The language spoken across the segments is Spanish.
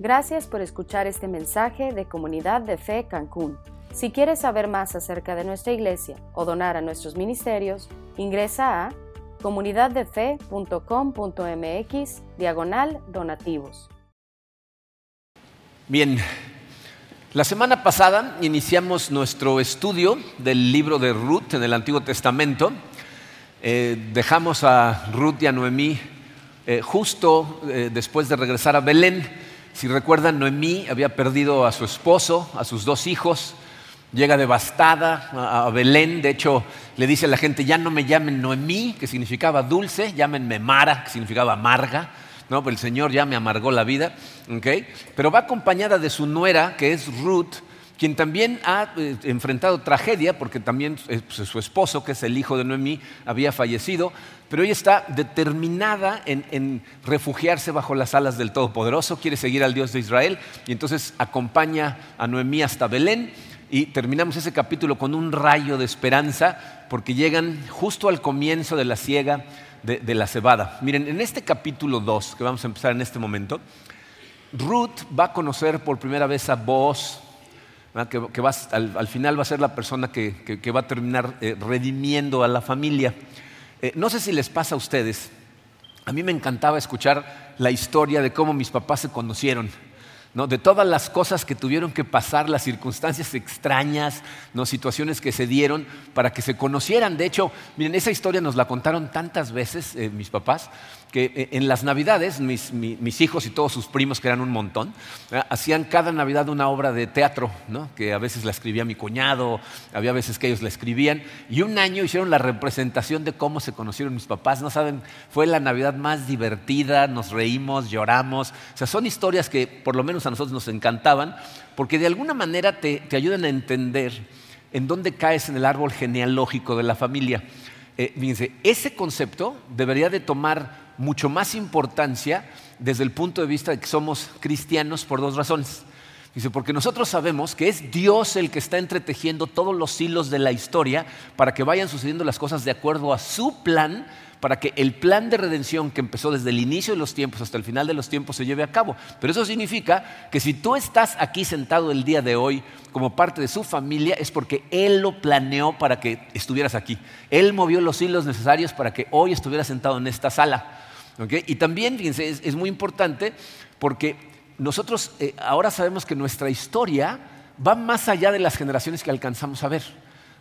Gracias por escuchar este mensaje de Comunidad de Fe Cancún. Si quieres saber más acerca de nuestra iglesia o donar a nuestros ministerios, ingresa a comunidaddefe.com.mx diagonal donativos. Bien, la semana pasada iniciamos nuestro estudio del libro de Ruth en el Antiguo Testamento. Eh, dejamos a Ruth y a Noemí eh, justo eh, después de regresar a Belén. Si recuerdan, Noemí había perdido a su esposo, a sus dos hijos, llega devastada a, Belén, de hecho le dice a la gente, ya no me llamen Noemí, que significaba dulce, llámenme Mara, que significaba amarga. ¿no? Pues el Señor ya me amargó la vida, pero va acompañada de su nuera, que es Ruth, quien también ha eh, enfrentado tragedia, porque también eh, pues, su esposo, que es el hijo de Noemí, había fallecido, pero ella está determinada en, refugiarse bajo las alas del Todopoderoso, quiere seguir al Dios de Israel, y entonces acompaña a Noemí hasta Belén, y terminamos ese capítulo con un rayo de esperanza, porque llegan justo al comienzo de la siega de, la cebada. Miren, en este capítulo 2, que vamos a empezar en este momento, Ruth va a conocer por primera vez a Boaz, que, al, final va a ser la persona que, va a terminar eh, redimiendo a la familia. Eh, no sé si les pasa a ustedes, a mí me encantaba escuchar la historia de cómo mis papás se conocieron de todas las cosas que tuvieron que pasar, las circunstancias extrañas, ¿no? situaciones que se dieron para que se conocieran. De hecho, miren, esa historia nos la contaron tantas veces eh, mis papás, que eh, en las Navidades mis, hijos y todos sus primos, que eran un montón, hacían cada Navidad una obra de teatro, que a veces la escribía mi cuñado, había veces que ellos la escribían, y un año hicieron la representación de cómo se conocieron mis papás. No saben, fue la Navidad más divertida, nos reímos, lloramos. O sea, son historias que por lo menos a nosotros nos encantaban, porque de alguna manera te, ayudan a entender en dónde caes en el árbol genealógico de la familia. Eh, fíjense, ese concepto debería de tomar mucho más importancia desde el punto de vista de que somos cristianos por dos razones. Dice, porque nosotros sabemos que es Dios el que está entretejiendo todos los hilos de la historia para que vayan sucediendo las cosas de acuerdo a su plan para que el plan de redención que empezó desde el inicio de los tiempos hasta el final de los tiempos se lleve a cabo. Pero eso significa que si tú estás aquí sentado el día de hoy como parte de su familia, es porque Él lo planeó para que estuvieras aquí. Él movió los hilos necesarios para que hoy estuvieras sentado en esta sala. Y también, fíjense, es, muy importante porque nosotros eh, ahora sabemos que nuestra historia va más allá de las generaciones que alcanzamos a ver.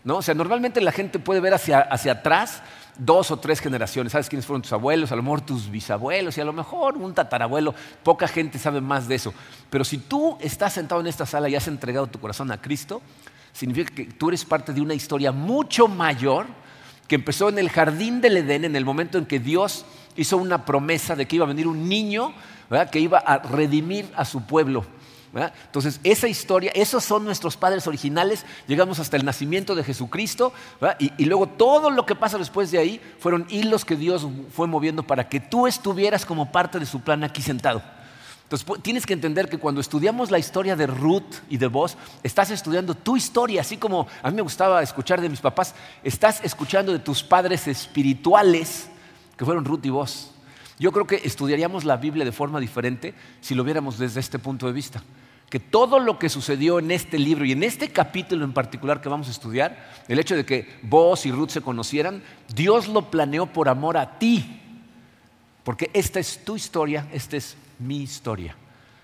¿no? O sea, normalmente la gente puede ver hacia, hacia atrás dos o tres generaciones. ¿Sabes quiénes fueron tus abuelos? A lo mejor tus bisabuelos y a lo mejor un tatarabuelo. Poca gente sabe más de eso. Pero si tú estás sentado en esta sala y has entregado tu corazón a Cristo, significa que tú eres parte de una historia mucho mayor que empezó en el jardín del Edén, en el momento en que Dios hizo una promesa de que iba a venir un niño que iba a redimir a su pueblo. Entonces, esa historia, esos son nuestros padres originales, llegamos hasta el nacimiento de Jesucristo, y, luego todo lo que pasa después de ahí fueron hilos que Dios fue moviendo para que tú estuvieras como parte de su plan aquí sentado. Entonces, tienes que entender que cuando estudiamos la historia de Ruth y de vos, estás estudiando tu historia, así como a mí me gustaba escuchar de mis papás, estás escuchando de tus padres espirituales, que fueron Ruth y vos. Yo creo que estudiaríamos la Biblia de forma diferente si lo viéramos desde este punto de vista. Que todo lo que sucedió en este libro y en este capítulo en particular que vamos a estudiar, el hecho de que vos y Ruth se conocieran, Dios lo planeó por amor a ti. Porque esta es tu historia, esta es mi historia.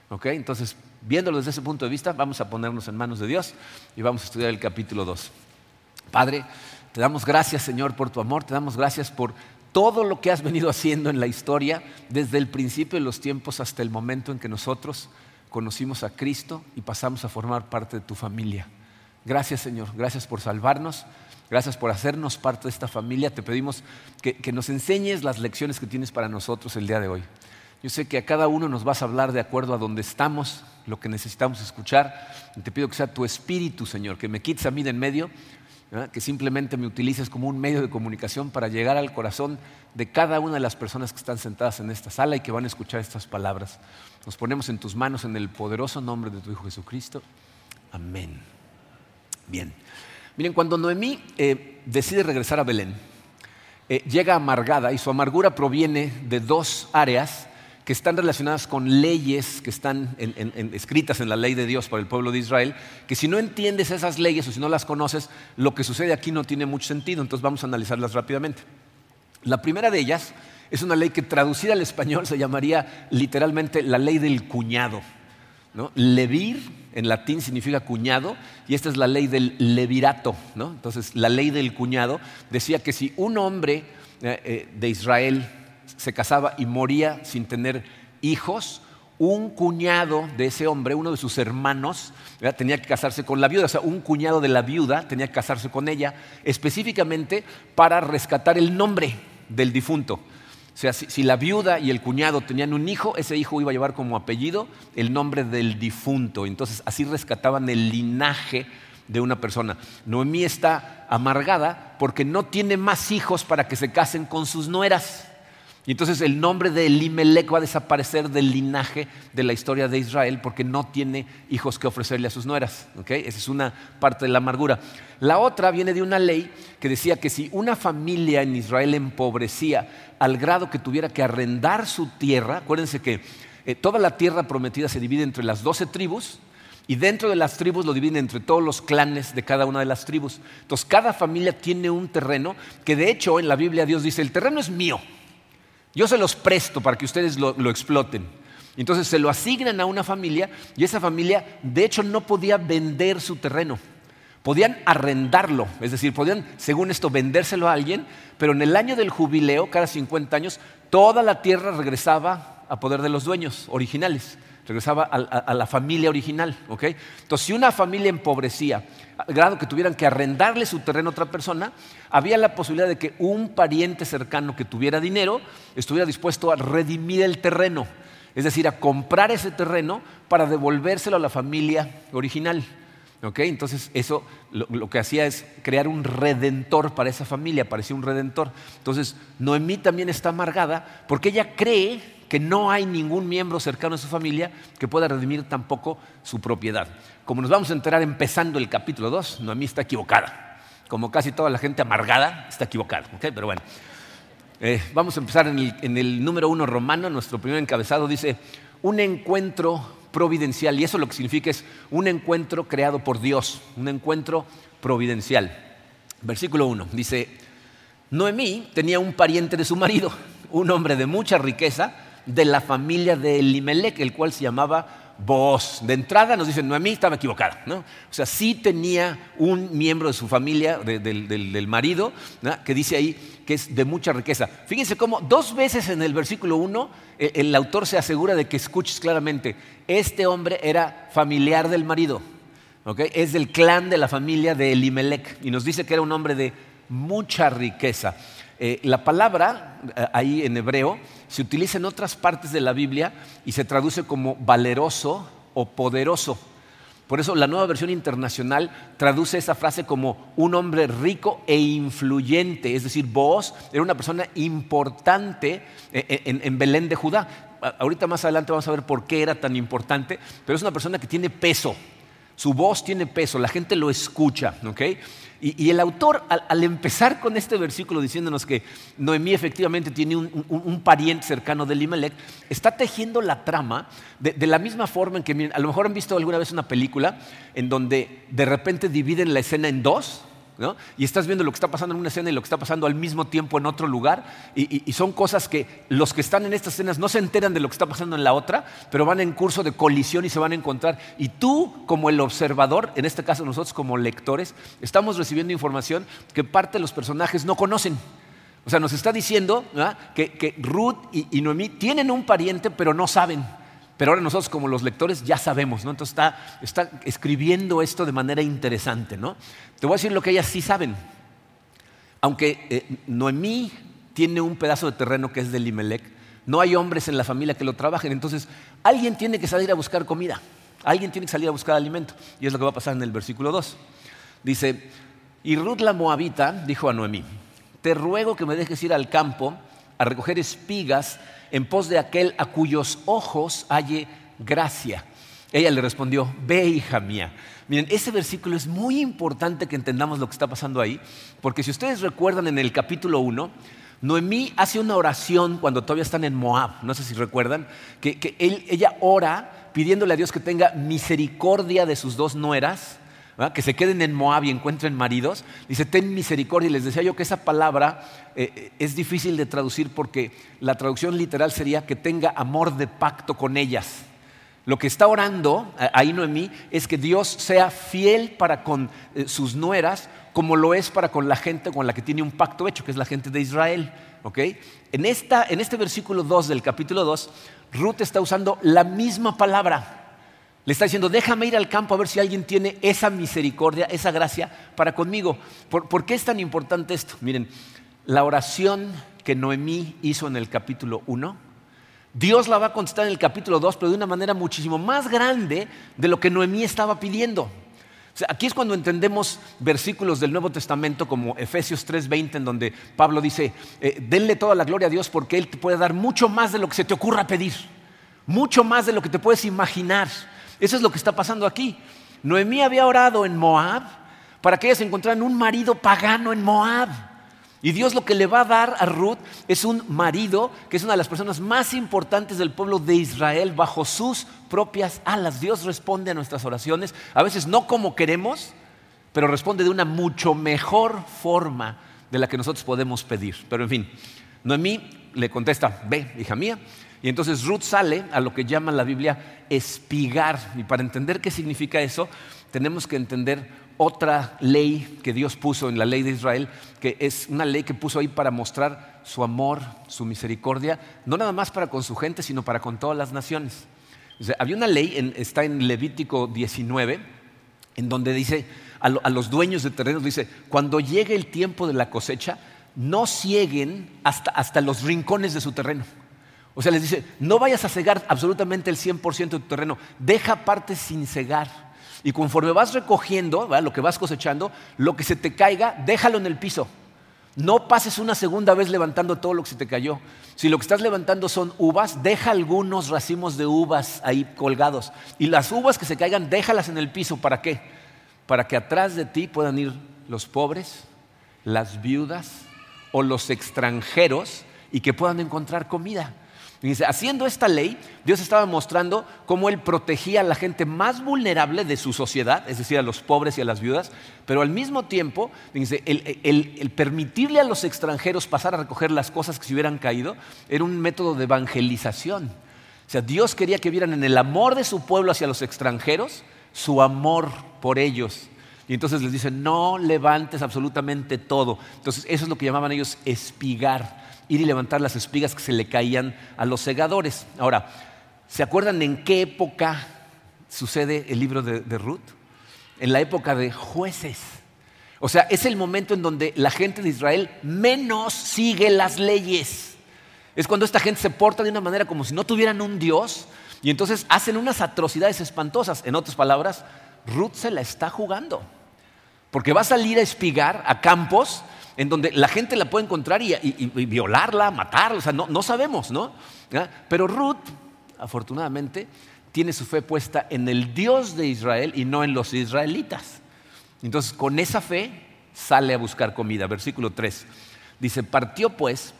¿Ok? Entonces, viéndolo desde ese punto de vista, vamos a ponernos en manos de Dios y vamos a estudiar el capítulo 2. Padre, te damos gracias, Señor, por tu amor, te damos gracias por todo lo que has venido haciendo en la historia desde el principio de los tiempos hasta el momento en que nosotros conocimos a Cristo y pasamos a formar parte de tu familia. Gracias Señor, gracias por salvarnos, gracias por hacernos parte de esta familia. Te pedimos que, nos enseñes las lecciones que tienes para nosotros el día de hoy. Yo sé que a cada uno nos vas a hablar de acuerdo a donde estamos, lo que necesitamos escuchar. Y te pido que sea tu espíritu, Señor, que me quites a mí de en medio que simplemente me utilices como un medio de comunicación para llegar al corazón de cada una de las personas que están sentadas en esta sala y que van a escuchar estas palabras. Nos ponemos en tus manos en el poderoso nombre de tu Hijo Jesucristo. Amén. Bien. Miren, cuando Noemí eh, decide regresar a Belén, eh, llega amargada y su amargura proviene de dos áreas que están relacionadas con leyes que están escritas en la ley de Dios para el pueblo de Israel, que si no entiendes esas leyes o si no las conoces, lo que sucede aquí no tiene mucho sentido. Entonces vamos a analizarlas rápidamente. La primera de ellas es una ley que traducida al español se llamaría literalmente la ley del cuñado. ¿no? Levir en latín significa cuñado y esta es la ley del levirato. Entonces la ley del cuñado decía que si un hombre eh, eh, de Israel se casaba y moría sin tener hijos, un cuñado de ese hombre, uno de sus hermanos, tenía que casarse con la viuda, o sea, un cuñado de la viuda tenía que casarse con ella, específicamente para rescatar el nombre del difunto. O sea, si, la viuda y el cuñado tenían un hijo, ese hijo iba a llevar como apellido el nombre del difunto. Entonces, así rescataban el linaje de una persona. Noemí está amargada porque no tiene más hijos para que se casen con sus nueras. Y entonces el nombre de Elimelech va a desaparecer del linaje de la historia de Israel porque no tiene hijos que ofrecerle a sus nueras. Esa es una parte de la amargura. La otra viene de una ley que decía que si una familia en Israel empobrecía al grado que tuviera que arrendar su tierra, acuérdense que eh, toda la tierra prometida se divide entre las doce tribus, y dentro de las tribus lo dividen entre todos los clanes de cada una de las tribus. Entonces, cada familia tiene un terreno que de hecho en la Biblia Dios dice, el terreno es mío. Yo se los presto para que ustedes lo, exploten. Entonces se lo asignan a una familia y esa familia de hecho no podía vender su terreno. Podían arrendarlo, es decir, podían, según esto, vendérselo a alguien, pero en el año del jubileo, cada 50 años, toda la tierra regresaba a poder de los dueños originales regresaba a, la familia original. Entonces, si una familia empobrecía, al grado que tuvieran que arrendarle su terreno a otra persona, había la posibilidad de que un pariente cercano que tuviera dinero estuviera dispuesto a redimir el terreno, es decir, a comprar ese terreno para devolvérselo a la familia original. Entonces, eso lo, lo, que hacía es crear un redentor para esa familia, parecía un redentor. Entonces, Noemí también está amargada porque ella cree que no hay ningún miembro cercano a su familia que pueda redimir tampoco su propiedad. Como nos vamos a enterar empezando el capítulo 2, Noemí está equivocada. Como casi toda la gente amargada está equivocada. Pero bueno, eh, vamos a empezar en el, número uno romano, nuestro primer encabezado dice, un encuentro providencial. Y eso lo que significa es un encuentro creado por Dios, un encuentro providencial. Versículo 1 dice, Noemí tenía un pariente de su marido, un hombre de mucha riqueza, de la familia de Elimelech, el cual se llamaba Boaz. De entrada nos dicen, Noemí estaba equivocada. ¿no? O sea, sí tenía un miembro de su familia, del, marido, que dice ahí que es de mucha riqueza. Fíjense cómo dos veces en el versículo 1 el, el autor se asegura de que escuches claramente, este hombre era familiar del marido. ¿okay? Es del clan de la familia de Elimelech y nos dice que era un hombre de mucha riqueza. Eh, la palabra eh, ahí en hebreo se utiliza en otras partes de la Biblia y se traduce como valeroso o poderoso. Por eso la nueva versión internacional traduce esa frase como un hombre rico e influyente. Es decir, vos era una persona importante eh, en, Belén de Judá. Ahorita más adelante vamos a ver por qué era tan importante, pero es una persona que tiene peso. Su voz tiene peso, la gente lo escucha. ¿okay? Y, el autor, al, empezar con este versículo diciéndonos que Noemí efectivamente tiene un, pariente cercano de Elimelech, está tejiendo la trama de, la misma forma en que, a lo mejor han visto alguna vez una película en donde de repente dividen la escena en dos y estás viendo lo que está pasando en una escena y lo que está pasando al mismo tiempo en otro lugar. Y, son cosas que los que están en estas escenas no se enteran de lo que está pasando en la otra, pero van en curso de colisión y se van a encontrar. Y tú, como el observador, en este caso nosotros como lectores, estamos recibiendo información que parte de los personajes no conocen. O sea, nos está diciendo que, Ruth y, y Noemí tienen un pariente, pero no saben. Pero ahora nosotros como los lectores ya sabemos, ¿no? Entonces está, escribiendo esto de manera interesante, ¿no? Te voy a decir lo que ellas sí saben. Aunque eh, Noemí tiene un pedazo de terreno que es de Limelec, no hay hombres en la familia que lo trabajen, entonces alguien tiene que salir a buscar comida, alguien tiene que salir a buscar alimento. Y es lo que va a pasar en el versículo 2. Dice, y Ruth la Moabita dijo a Noemí, te ruego que me dejes ir al campo a recoger espigas en pos de aquel a cuyos ojos halle gracia. Ella le respondió, ve hija mía. Miren, ese versículo es muy importante que entendamos lo que está pasando ahí, porque si ustedes recuerdan en el capítulo 1, Noemí hace una oración cuando todavía están en Moab, no sé si recuerdan, que, ella ora pidiéndole a Dios que tenga misericordia de sus dos nueras, que se queden en Moab y encuentren maridos. Dice, ten misericordia. Y les decía yo que esa palabra eh, eh, es difícil de traducir porque la traducción literal sería que tenga amor de pacto con ellas. Lo que está orando eh, ahí Noemí es que Dios sea fiel para con sus nueras como lo es para con la gente con la que tiene un pacto hecho, que es la gente de Israel. En, esta, en este versículo 2 del capítulo 2, Ruth está usando la misma palabra. Le está diciendo, déjame ir al campo a ver si alguien tiene esa misericordia, esa gracia para conmigo. ¿Por, qué es tan importante esto? Miren, la oración que Noemí hizo en el capítulo 1, Dios la va a contestar en el capítulo 2, pero de una manera muchísimo más grande de lo que Noemí estaba pidiendo aquí es cuando entendemos versículos del Nuevo Testamento como Efesios 3:20, en donde Pablo dice, eh, denle toda la gloria a Dios porque Él te puede dar mucho más de lo que se te ocurra pedir, mucho más de lo que te puedes imaginar. Eso es lo que está pasando aquí. Noemí había orado en Moab para que ellas encontraran un marido pagano en Moab. Y Dios lo que le va a dar a Ruth es un marido que es una de las personas más importantes del pueblo de Israel bajo sus propias alas. Dios responde a nuestras oraciones, a veces no como queremos, pero responde de una mucho mejor forma de la que nosotros podemos pedir. Pero en fin, Noemí le contesta, ve, hija mía. Y entonces Ruth sale a lo que llama la Biblia espigar. Y para entender qué significa eso, tenemos que entender otra ley que Dios puso en la ley de Israel, que es una ley que puso ahí para mostrar su amor, su misericordia, no nada más para con su gente, sino para con todas las naciones. había una ley, está en Levítico 19, en donde dice a, los dueños de terrenos, dice, cuando llegue el tiempo de la cosecha, no cieguen hasta, hasta los rincones de su terreno. O sea, les dice, no vayas a cegar absolutamente el 100% de tu terreno, deja partes sin cegar y conforme vas recogiendo, lo que vas cosechando, lo que se te caiga, déjalo en el piso. No pases una segunda vez levantando todo lo que se te cayó. Si lo que estás levantando son uvas, deja algunos racimos de uvas ahí colgados. Y las uvas que se caigan, déjalas en el piso. ¿Para qué? Para que atrás de ti puedan ir los pobres, las viudas o los extranjeros y que puedan encontrar comida haciendo esta ley, Dios estaba mostrando cómo Él protegía a la gente más vulnerable de su sociedad, es decir, a los pobres y a las viudas, pero al mismo tiempo, el, permitirle a los extranjeros pasar a recoger las cosas que se hubieran caído era un método de evangelización. O sea, Dios quería que vieran en el amor de su pueblo hacia los extranjeros su amor por ellos. Y entonces les dice, no levantes absolutamente todo. Entonces, eso es lo que llamaban ellos espigar ir y levantar las espigas que se le caían a los segadores. Ahora, ¿se acuerdan en qué época sucede el libro de, Ruth? En la época de jueces. O sea, es el momento en donde la gente de Israel menos sigue las leyes. Es cuando esta gente se porta de una manera como si no tuvieran un Dios y entonces hacen unas atrocidades espantosas. En otras palabras, Ruth se la está jugando. Porque va a salir a espigar a campos en donde la gente la puede encontrar y, violarla, matarla, o sea, no, sabemos, ¿no? Pero Ruth, afortunadamente, tiene su fe puesta en el Dios de Israel y no en los israelitas. Entonces, con esa fe sale a buscar comida. Versículo 3. Dice, partió pues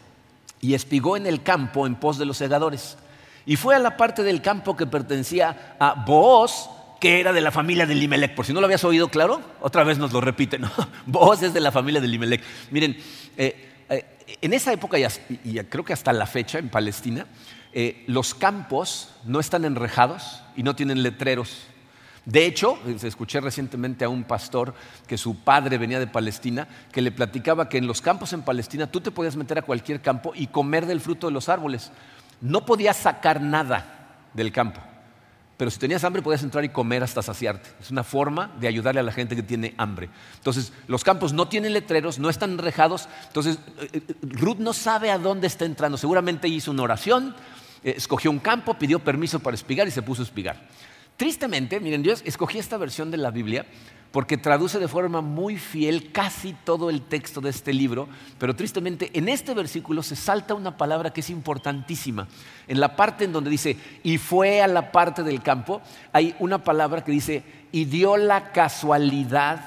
y espigó en el campo en pos de los segadores. Y fue a la parte del campo que pertenecía a Booz, que era de la familia de Limelec. Por si no lo habías oído, claro, otra vez nos lo repiten. Vos es de la familia de Limelec. Miren, eh, eh, en esa época, y, creo que hasta la fecha en Palestina, eh, los campos no están enrejados y no tienen letreros. De hecho, escuché recientemente a un pastor que su padre venía de Palestina, que le platicaba que en los campos en Palestina tú te podías meter a cualquier campo y comer del fruto de los árboles. No podías sacar nada del campo pero si tenías hambre podías entrar y comer hasta saciarte. Es una forma de ayudarle a la gente que tiene hambre. Entonces, los campos no tienen letreros, no están rejados. Entonces, eh, eh, Ruth no sabe a dónde está entrando. Seguramente hizo una oración, eh, escogió un campo, pidió permiso para espigar y se puso a espigar. Tristemente, miren, Dios escogí esta versión de la Biblia porque traduce de forma muy fiel casi todo el texto de este libro, pero tristemente en este versículo se salta una palabra que es importantísima. En la parte en donde dice, y fue a la parte del campo, hay una palabra que dice, y dio la casualidad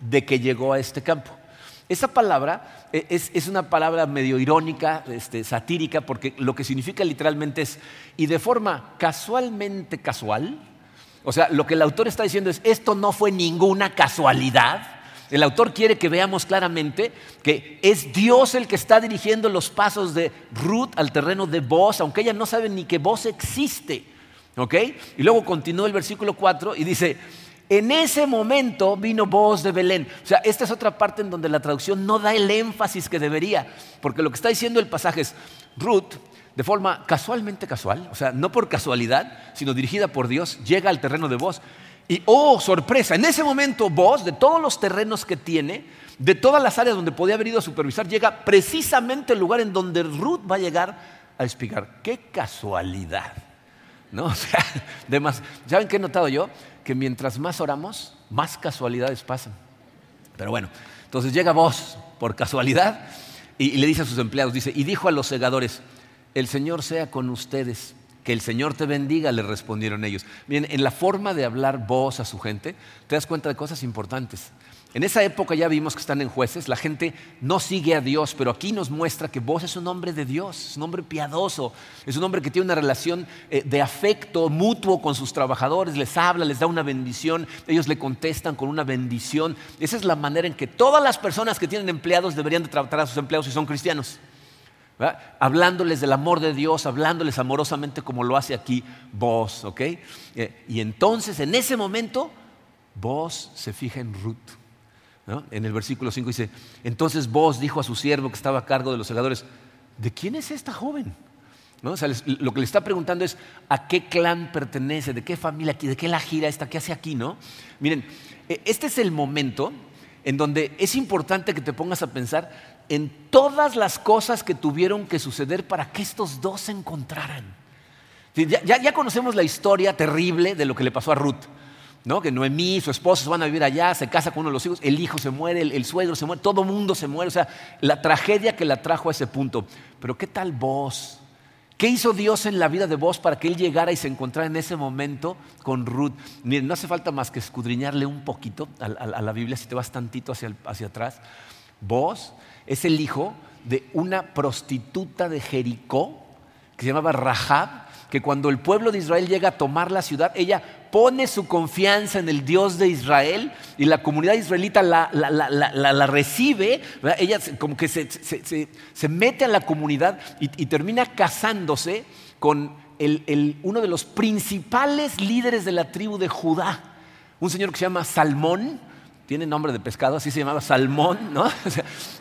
de que llegó a este campo. Esa palabra eh, es, una palabra medio irónica, este, satírica, porque lo que significa literalmente es, y de forma casualmente casual, o sea, lo que el autor está diciendo es, esto no fue ninguna casualidad. El autor quiere que veamos claramente que es Dios el que está dirigiendo los pasos de Ruth al terreno de Boaz, aunque ella no sabe ni que Boaz existe. ¿Ok? Y luego continúa el versículo 4 y dice, en ese momento vino voz de Belén. O sea, esta es otra parte en donde la traducción no da el énfasis que debería, porque lo que está diciendo el pasaje es, Ruth, de forma casualmente casual, o sea, no por casualidad, sino dirigida por Dios, llega al terreno de voz. Y, oh, sorpresa, en ese momento vos, de todos los terrenos que tiene, de todas las áreas donde podía haber ido a supervisar, llega precisamente el lugar en donde Ruth va a llegar a explicar. ¡Qué casualidad! ¿No? O sea, ¿saben qué he notado yo? que mientras más oramos, más casualidades pasan. Pero bueno, entonces llega vos por casualidad y, le dice a sus empleados, dice, y dijo a los segadores, el Señor sea con ustedes, que el Señor te bendiga, le respondieron ellos. Bien, en la forma de hablar vos a su gente, te das cuenta de cosas importantes. En esa época ya vimos que están en jueces, la gente no sigue a Dios, pero aquí nos muestra que vos es un hombre de Dios, es un hombre piadoso, es un hombre que tiene una relación eh, de afecto mutuo con sus trabajadores, les habla, les da una bendición, ellos le contestan con una bendición. Esa es la manera en que todas las personas que tienen empleados deberían de tratar a sus empleados si son cristianos. Hablándoles del amor de Dios, hablándoles amorosamente como lo hace aquí vos, ¿ok? Eh, y entonces en ese momento vos se fija en Ruth. En el versículo 5 dice, entonces vos dijo a su siervo que estaba a cargo de los segadores, ¿de quién es esta joven? lo que le está preguntando es a qué clan pertenece, de qué familia, de qué la gira esta, qué hace aquí, ¿no? Miren, e, este es el momento en donde es importante que te pongas a pensar en todas las cosas que tuvieron que suceder para que estos dos se encontraran. ya conocemos la historia terrible de lo que le pasó a Ruth. ¿no? que Noemí y su esposo van a vivir allá, se casa con uno de los hijos, el hijo se muere, el, suegro se muere, todo mundo se muere, o sea, la tragedia que la trajo a ese punto. Pero ¿qué tal vos? ¿Qué hizo Dios en la vida de vos para que Él llegara y se encontrara en ese momento con Ruth? Miren, no hace falta más que escudriñarle un poquito a, la Biblia, si te vas tantito hacia atrás. Vos es el hijo de una prostituta de Jericó que se llamaba Rahab, que cuando el pueblo de Israel llega a tomar la ciudad, ella pone su confianza en el Dios de Israel y la comunidad israelita la, recibe, ella como que se, mete a la comunidad y, termina casándose con uno de los principales líderes de la tribu de Judá, un señor que se llama Salmón, tiene nombre de pescado, así se llamaba Salmón, ¿no?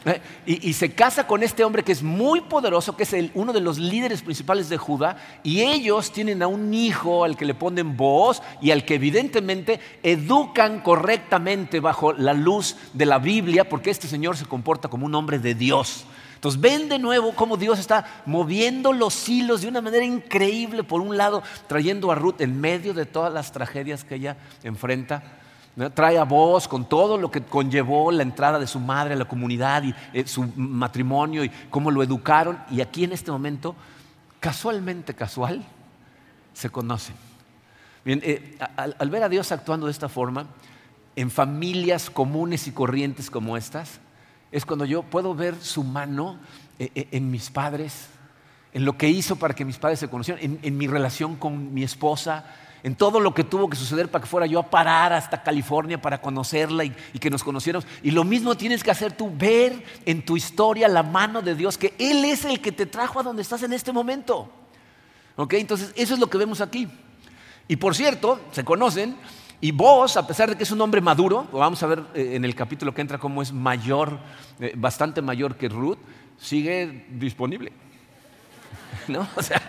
Eh, y, se casa con este hombre que es muy poderoso, que es uno de los líderes principales de Judá, y ellos tienen a un hijo al que le ponen voz y al que evidentemente educan correctamente bajo la luz de la Biblia, porque este señor se comporta como un hombre de Dios. Entonces ven de nuevo cómo Dios está moviendo los hilos de una manera increíble, por un lado, trayendo a Ruth en medio de todas las tragedias que ella enfrenta Trae a vos con todo lo que conllevó la entrada de su madre a la comunidad y eh, su matrimonio y cómo lo educaron. Y aquí en este momento, casualmente casual, se conocen. Bien, eh, al, ver a Dios actuando de esta forma, en familias comunes y corrientes como estas, es cuando yo puedo ver su mano eh, en mis padres, en lo que hizo para que mis padres se conocieran, en mi relación con mi esposa, en todo lo que tuvo que suceder para que fuera yo a parar hasta California para conocerla y, que nos conociéramos. Y lo mismo tienes que hacer tú, ver en tu historia la mano de Dios, que Él es el que te trajo a donde estás en este momento. ¿Ok? Entonces, eso es lo que vemos aquí. Y por cierto, se conocen, y vos, a pesar de que es un hombre maduro, vamos a ver eh, en el capítulo que entra cómo es mayor, eh, bastante mayor que Ruth, sigue disponible. ¿No? O sea,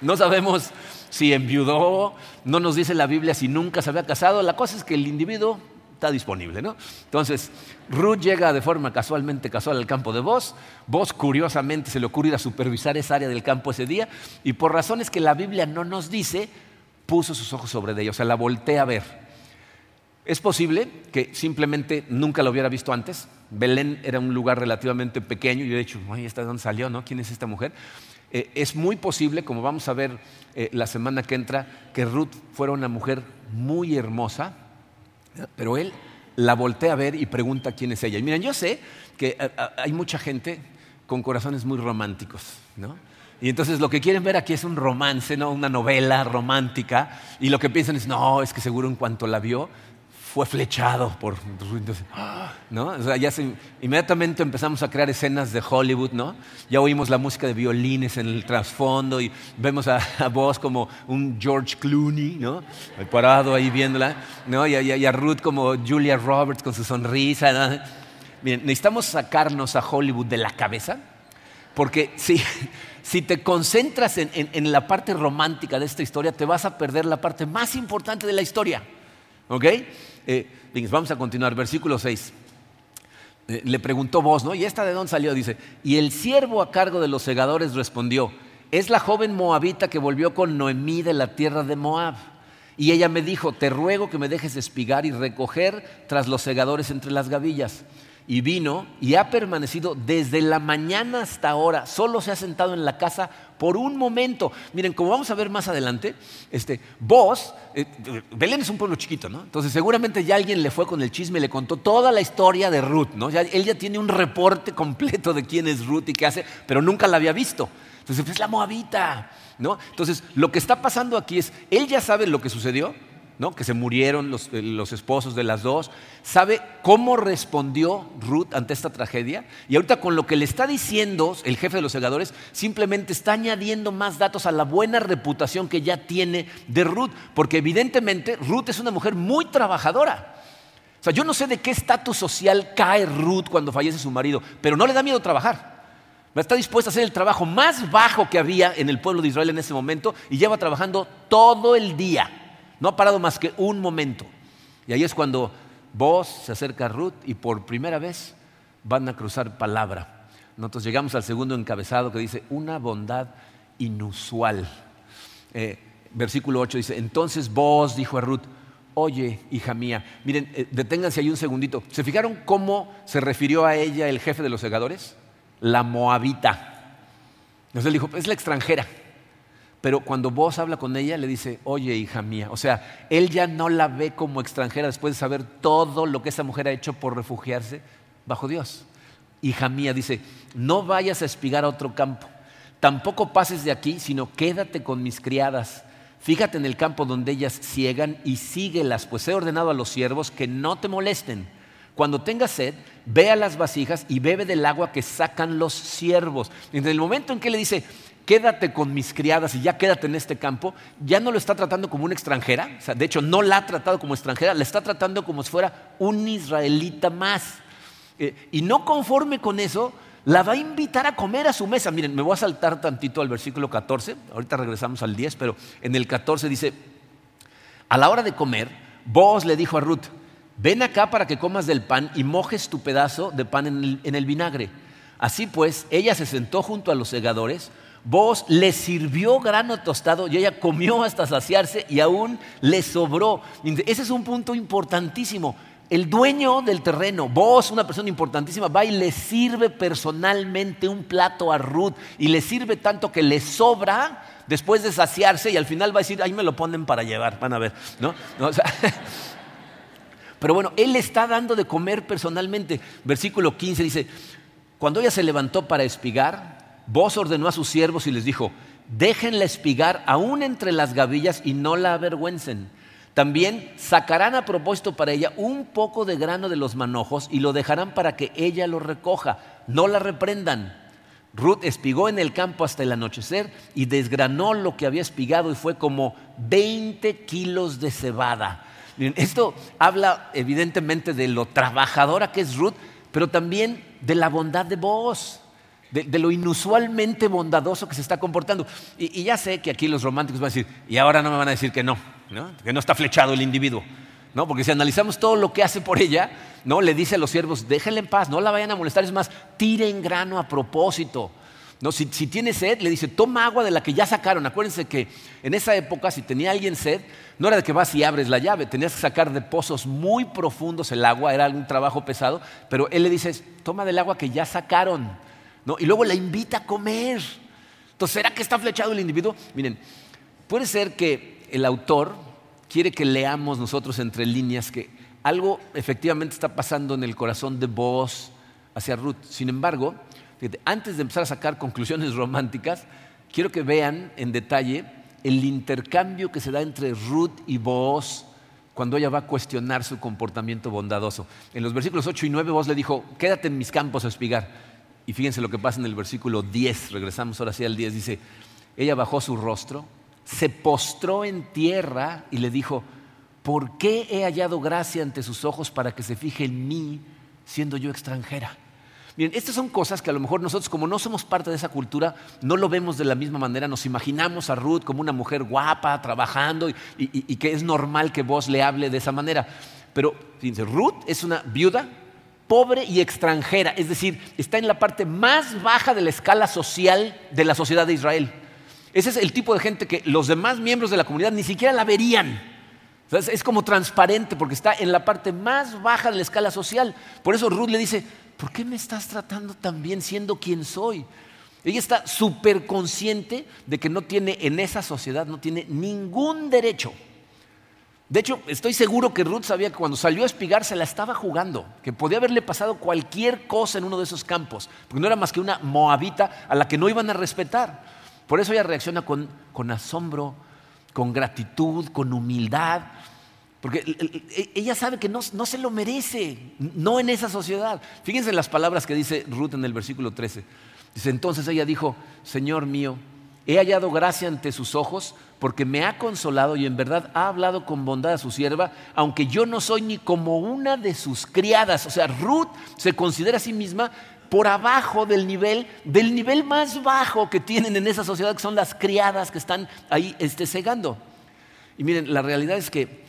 no sabemos si enviudó, no nos dice la Biblia si nunca se había casado, la cosa es que el individuo está disponible, ¿no? Entonces, Ruth llega de forma casualmente casual al campo de Vos, Vos curiosamente se le ocurre ir a supervisar esa área del campo ese día y por razones que la Biblia no nos dice, puso sus ojos sobre ella, o sea, la voltea a ver. Es posible que simplemente nunca lo hubiera visto antes. Belén era un lugar relativamente pequeño y yo he dicho, ay, ¿esta de dónde salió? ¿no? ¿Quién es esta mujer? Eh, es muy posible, como vamos a ver eh, la semana que entra, que Ruth fuera una mujer muy hermosa, pero él la voltea a ver y pregunta quién es ella. Y miren, yo sé que eh, hay mucha gente con corazones muy románticos, ¿no? Y entonces lo que quieren ver aquí es un romance, ¿no? una novela romántica, y lo que piensan es, no, es que seguro en cuanto la vio, fue flechado por... ¿no? O sea, ya inmediatamente empezamos a crear escenas de Hollywood, ¿no? Ya oímos la música de violines en el trasfondo y vemos a, vos como un George Clooney, ¿no? Parado ahí viéndola, ¿no? Y, a Ruth como Julia Roberts con su sonrisa. Miren, necesitamos sacarnos a Hollywood de la cabeza porque si, si te concentras en, en la parte romántica de esta historia, te vas a perder la parte más importante de la historia. ¿Ok? Eh, vamos a continuar, versículo 6. Eh, le preguntó vos, ¿no? ¿Y esta de dónde salió? Dice, y el siervo a cargo de los segadores respondió, es la joven moabita que volvió con Noemí de la tierra de Moab. Y ella me dijo, te ruego que me dejes espigar y recoger tras los segadores entre las gavillas y vino y ha permanecido desde la mañana hasta ahora. Solo se ha sentado en la casa por un momento. Miren, como vamos a ver más adelante, este, vos, eh, Belén es un pueblo chiquito, ¿no? Entonces seguramente ya alguien le fue con el chisme y le contó toda la historia de Ruth, ¿no? Él ya tiene un reporte completo de quién es Ruth y qué hace, pero nunca la había visto. Entonces, es la moabita, ¿no? Entonces, lo que está pasando aquí es, él ya sabe lo que sucedió, que se murieron eh, los, esposos de las dos, sabe cómo respondió Ruth ante esta tragedia. Y ahorita con lo que le está diciendo el jefe de los segadores, simplemente está añadiendo más datos a la buena reputación que ya tiene de Ruth, porque evidentemente Ruth es una mujer muy trabajadora. O sea, yo no sé de qué estatus social cae Ruth cuando fallece su marido, pero no le da miedo trabajar. Está dispuesta a hacer el trabajo más bajo que había en el pueblo de Israel en ese momento y lleva trabajando todo el día. No ha parado más que un momento. Y ahí es cuando vos se acerca a Ruth y por primera vez van a cruzar palabra. Nosotros llegamos al segundo encabezado que dice, una bondad inusual. Eh, versículo 8 dice, entonces vos, dijo a Ruth, oye, hija mía, miren, eh, deténganse ahí un segundito. ¿Se fijaron cómo se refirió a ella el jefe de los segadores? La moabita. Entonces él dijo, es la extranjera. Pero cuando vos habla con ella, le dice, oye, hija mía. O sea, él ya no la ve como extranjera después de saber todo lo que esa mujer ha hecho por refugiarse bajo Dios. Hija mía, dice, no vayas a espigar a otro campo. Tampoco pases de aquí, sino quédate con mis criadas. Fíjate en el campo donde ellas ciegan y síguelas, pues he ordenado a los siervos que no te molesten. Cuando tengas sed, ve a las vasijas y bebe del agua que sacan los siervos. En el momento en que le dice, quédate con mis criadas y ya quédate en este campo, ya no lo está tratando como una extranjera, de hecho no la ha tratado como extranjera, la está tratando como si fuera un israelita más. Eh, y no conforme con eso, la va a invitar a comer a su mesa. Miren, me voy a saltar tantito al versículo 14, ahorita regresamos al 10, pero en el 14 dice, a la hora de comer, vos le dijo a Ruth, ven acá para que comas del pan y mojes tu pedazo de pan en el vinagre. Así pues, ella se sentó junto a los segadores, Vos le sirvió grano tostado y ella comió hasta saciarse y aún le sobró. Ese es un punto importantísimo. El dueño del terreno, vos, una persona importantísima, va y le sirve personalmente un plato a Ruth y le sirve tanto que le sobra después de saciarse y al final va a decir, ahí me lo ponen para llevar, van a ver, ¿no? pero bueno, él está dando de comer personalmente. Versículo 15 dice, cuando ella se levantó para espigar, Vos ordenó a sus siervos y les dijo, déjenla espigar aún entre las gavillas y no la avergüencen. También sacarán a propósito para ella un poco de grano de los manojos y lo dejarán para que ella lo recoja. No la reprendan. Ruth espigó en el campo hasta el anochecer y desgranó lo que había espigado y fue como 20 kilos de cebada. Esto habla evidentemente de lo trabajadora que es Ruth, pero también de la bondad de vos de, lo inusualmente bondadoso que se está comportando. Y, ya sé que aquí los románticos van a decir, y ahora no me van a decir que no, que no está flechado el individuo. ¿no? Porque si analizamos todo lo que hace por ella, ¿no? le dice a los siervos, déjenla en paz, no la vayan a molestar, es más, tiren grano a propósito. ¿no? Si, si, tiene sed, le dice, toma agua de la que ya sacaron. Acuérdense que en esa época, si tenía alguien sed, no era de que vas y abres la llave, tenías que sacar de pozos muy profundos el agua, era un trabajo pesado, pero él le dice, toma del agua que ya sacaron. Y luego la invita a comer. Entonces, ¿será que está flechado el individuo? Miren, puede ser que el autor quiere que leamos nosotros entre líneas que algo efectivamente está pasando en el corazón de Boaz hacia Ruth. Sin embargo, antes de empezar a sacar conclusiones románticas, quiero que vean en detalle el intercambio que se da entre Ruth y Boaz cuando ella va a cuestionar su comportamiento bondadoso. En los versículos 8 y 9 Boaz le dijo, quédate en mis campos a espigar. Y fíjense lo que pasa en el versículo 10, regresamos ahora sí al 10, dice, ella bajó su rostro, se postró en tierra y le dijo, ¿por qué he hallado gracia ante sus ojos para que se fije en mí siendo yo extranjera? Miren, estas son cosas que a lo mejor nosotros, como no somos parte de esa cultura, no lo vemos de la misma manera. Nos imaginamos a Ruth como una mujer guapa, trabajando, y, que es normal que vos le hable de esa manera. Pero, fíjense, Ruth es una viuda pobre y extranjera, es decir, está en la parte más baja de la escala social de la sociedad de Israel. Ese es el tipo de gente que los demás miembros de la comunidad ni siquiera la verían. es como transparente porque está en la parte más baja de la escala social. Por eso Ruth le dice, ¿por qué me estás tratando tan bien siendo quien soy? Ella está súper consciente de que no tiene en esa sociedad, no tiene ningún derecho. De hecho, estoy seguro que Ruth sabía que cuando salió a espigar se la estaba jugando, que podía haberle pasado cualquier cosa en uno de esos campos, porque no era más que una moabita a la que no iban a respetar. Por eso ella reacciona con, asombro, con gratitud, con humildad. Porque e, ella sabe que no, se lo merece, no en esa sociedad. Fíjense en las palabras que dice Ruth en el versículo 13. Dice, entonces ella dijo, Señor mío, he hallado gracia ante sus ojos porque me ha consolado y en verdad ha hablado con bondad a su sierva, aunque yo no soy ni como una de sus criadas. O sea, Ruth se considera a sí misma por abajo del nivel, del nivel más bajo que tienen en esa sociedad, que son las criadas que están ahí este, cegando. Y miren, la realidad es que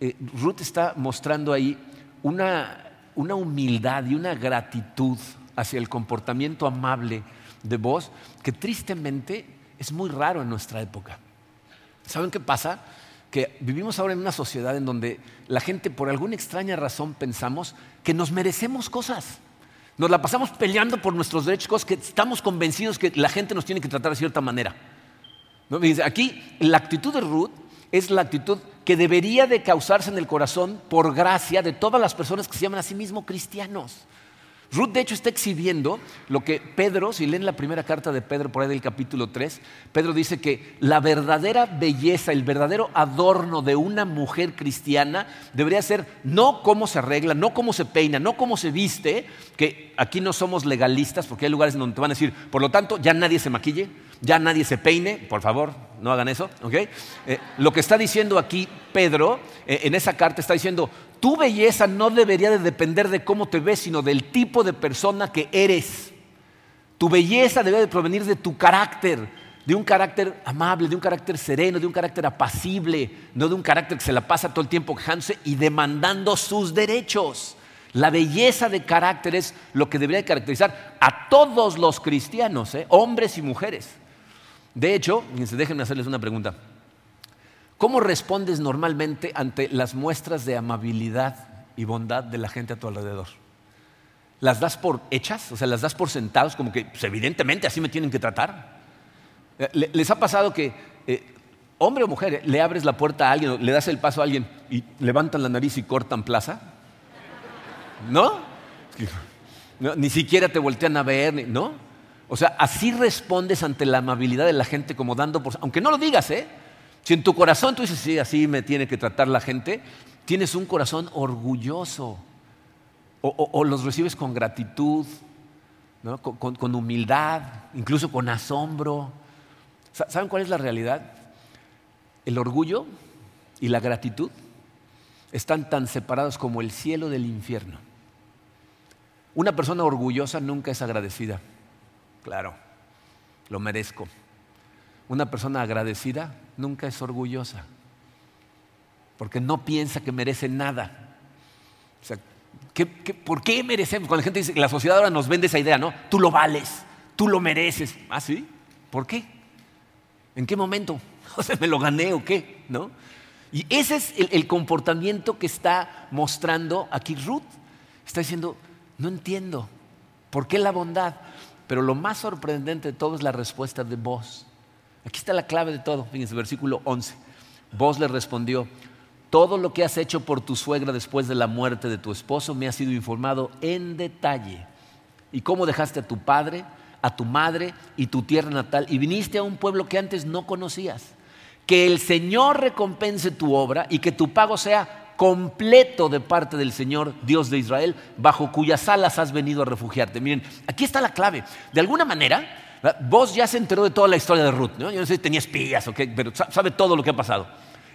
eh, Ruth está mostrando ahí una, humildad y una gratitud hacia el comportamiento amable de vos que tristemente es muy raro en nuestra época. ¿Saben qué pasa? Que vivimos ahora en una sociedad en donde la gente por alguna extraña razón pensamos que nos merecemos cosas. Nos la pasamos peleando por nuestros derechos, cosas que estamos convencidos que la gente nos tiene que tratar de cierta manera. Aquí la actitud de Ruth es la actitud que debería de causarse en el corazón por gracia de todas las personas que se llaman a sí mismos cristianos. Ruth, de hecho, está exhibiendo lo que Pedro, si leen la primera carta de Pedro por ahí del capítulo 3, Pedro dice que la verdadera belleza, el verdadero adorno de una mujer cristiana debería ser no cómo se arregla, no cómo se peina, no cómo se viste, que aquí no somos legalistas porque hay lugares donde te van a decir, por lo tanto, ya nadie se maquille, ya nadie se peine, por favor, no hagan eso, ¿ok? Eh, lo que está diciendo aquí Pedro eh, en esa carta está diciendo, tu belleza no debería de depender de cómo te ves, sino del tipo de persona que eres. Tu belleza debe de provenir de tu carácter, de un carácter amable, de un carácter sereno, de un carácter apacible, no de un carácter que se la pasa todo el tiempo quejándose y demandando sus derechos. La belleza de carácter es lo que debería caracterizar a todos los cristianos, ¿eh? hombres y mujeres. De hecho, déjenme hacerles una pregunta. ¿Cómo respondes normalmente ante las muestras de amabilidad y bondad de la gente a tu alrededor? ¿Las das por hechas? O sea, ¿las das por sentados como que pues, evidentemente así me tienen que tratar? Eh, ¿Les ha pasado que, eh, hombre o mujer, le abres la puerta a alguien, le das el paso a alguien y levantan la nariz y cortan plaza? ¿No? Ni siquiera te voltean a ver, ¿no? O sea, así respondes ante la amabilidad de la gente como dando por... Aunque no lo digas, ¿eh? Si en tu corazón tú dices, sí, así me tiene que tratar la gente, tienes un corazón orgulloso. O, los recibes con gratitud, con, humildad, incluso con asombro. ¿Saben cuál es la realidad? El orgullo y la gratitud están tan separados como el cielo del infierno. Una persona orgullosa nunca es agradecida. Claro, lo merezco. Una persona agradecida nunca es orgullosa, porque no piensa que merece nada. O sea, por qué merecemos? Cuando la gente dice que la sociedad ahora nos vende esa idea, ¿no? Tú lo vales, tú lo mereces. ¿Ah, sí? ¿Por qué? ¿En qué momento? O sea, ¿me lo gané o qué? ¿No? Y ese es el, el comportamiento que está mostrando aquí Ruth. Está diciendo, no entiendo, ¿por qué la bondad? Pero lo más sorprendente de todo es la respuesta de vos. Aquí está la clave de todo, fíjense, versículo 11. Vos le respondió, todo lo que has hecho por tu suegra después de la muerte de tu esposo me ha sido informado en detalle. Y cómo dejaste a tu padre, a tu madre y tu tierra natal y viniste a un pueblo que antes no conocías. Que el Señor recompense tu obra y que tu pago sea completo de parte del Señor, Dios de Israel, bajo cuyas alas has venido a refugiarte. Miren, aquí está la clave. De alguna manera, vos ya se enteró de toda la historia de Ruth. ¿no? Yo no sé si tenía espías o pero sabe todo lo que ha pasado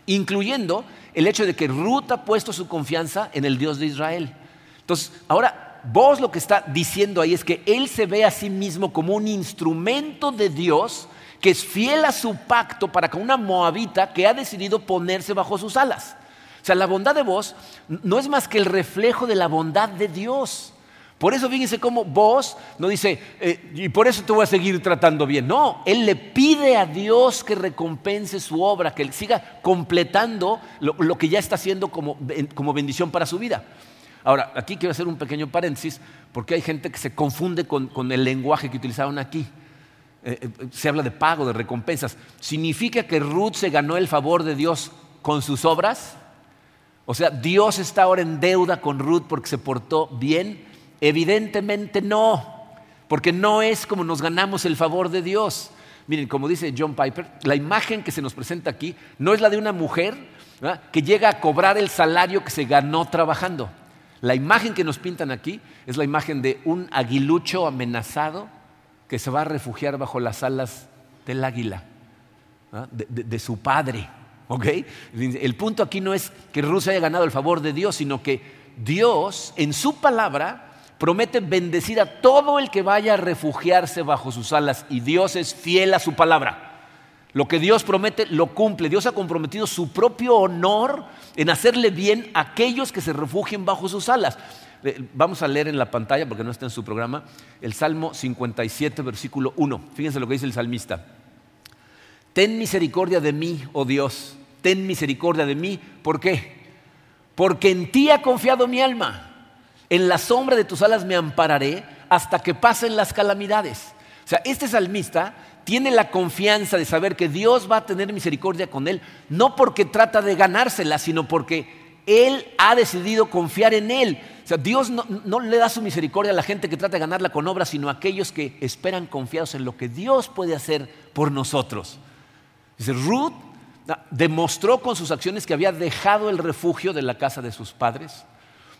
incluyendo el hecho de que Ruth ha puesto su confianza en el Dios de Israel. Entonces, ahora vos lo que está diciendo ahí es que él se ve a sí mismo como un instrumento de Dios que es fiel a su pacto para con una moabita que ha decidido ponerse bajo sus alas. O sea, la bondad de vos no es más que el reflejo de la bondad de Dios. Por eso fíjense cómo vos no dice, eh, y por eso te voy a seguir tratando bien. No, él le pide a Dios que recompense su obra, que él siga completando lo, que ya está haciendo como, bendición para su vida. Ahora, aquí quiero hacer un pequeño paréntesis, porque hay gente que se confunde con, el lenguaje que utilizaron aquí. Eh, eh, se habla de pago, de recompensas. ¿Significa que Ruth se ganó el favor de Dios con sus obras? O sea, Dios está ahora en deuda con Ruth porque se portó bien. Evidentemente no, porque no es como nos ganamos el favor de Dios. Miren, como dice John Piper, la imagen que se nos presenta aquí no es la de una mujer que llega a cobrar el salario que se ganó trabajando. La imagen que nos pintan aquí es la imagen de un aguilucho amenazado que se va a refugiar bajo las alas del águila, de, su padre. El punto aquí no es que Rusia haya ganado el favor de Dios, sino que Dios en su palabra promete bendecir a todo el que vaya a refugiarse bajo sus alas y Dios es fiel a su palabra. Lo que Dios promete lo cumple. Dios ha comprometido su propio honor en hacerle bien a aquellos que se refugien bajo sus alas. Eh, vamos a leer en la pantalla, porque no está en su programa, el Salmo 57, versículo 1. Fíjense lo que dice el salmista. Ten misericordia de mí, oh Dios, ten misericordia de mí. ¿Por qué? Porque en ti ha confiado mi alma. En la sombra de tus alas me ampararé hasta que pasen las calamidades. O sea, este salmista tiene la confianza de saber que Dios va a tener misericordia con él, no porque trata de ganársela, sino porque él ha decidido confiar en él. O sea, Dios no, le da su misericordia a la gente que trata de ganarla con obras, sino a aquellos que esperan confiados en lo que Dios puede hacer por nosotros. Dice, Ruth demostró con sus acciones que había dejado el refugio de la casa de sus padres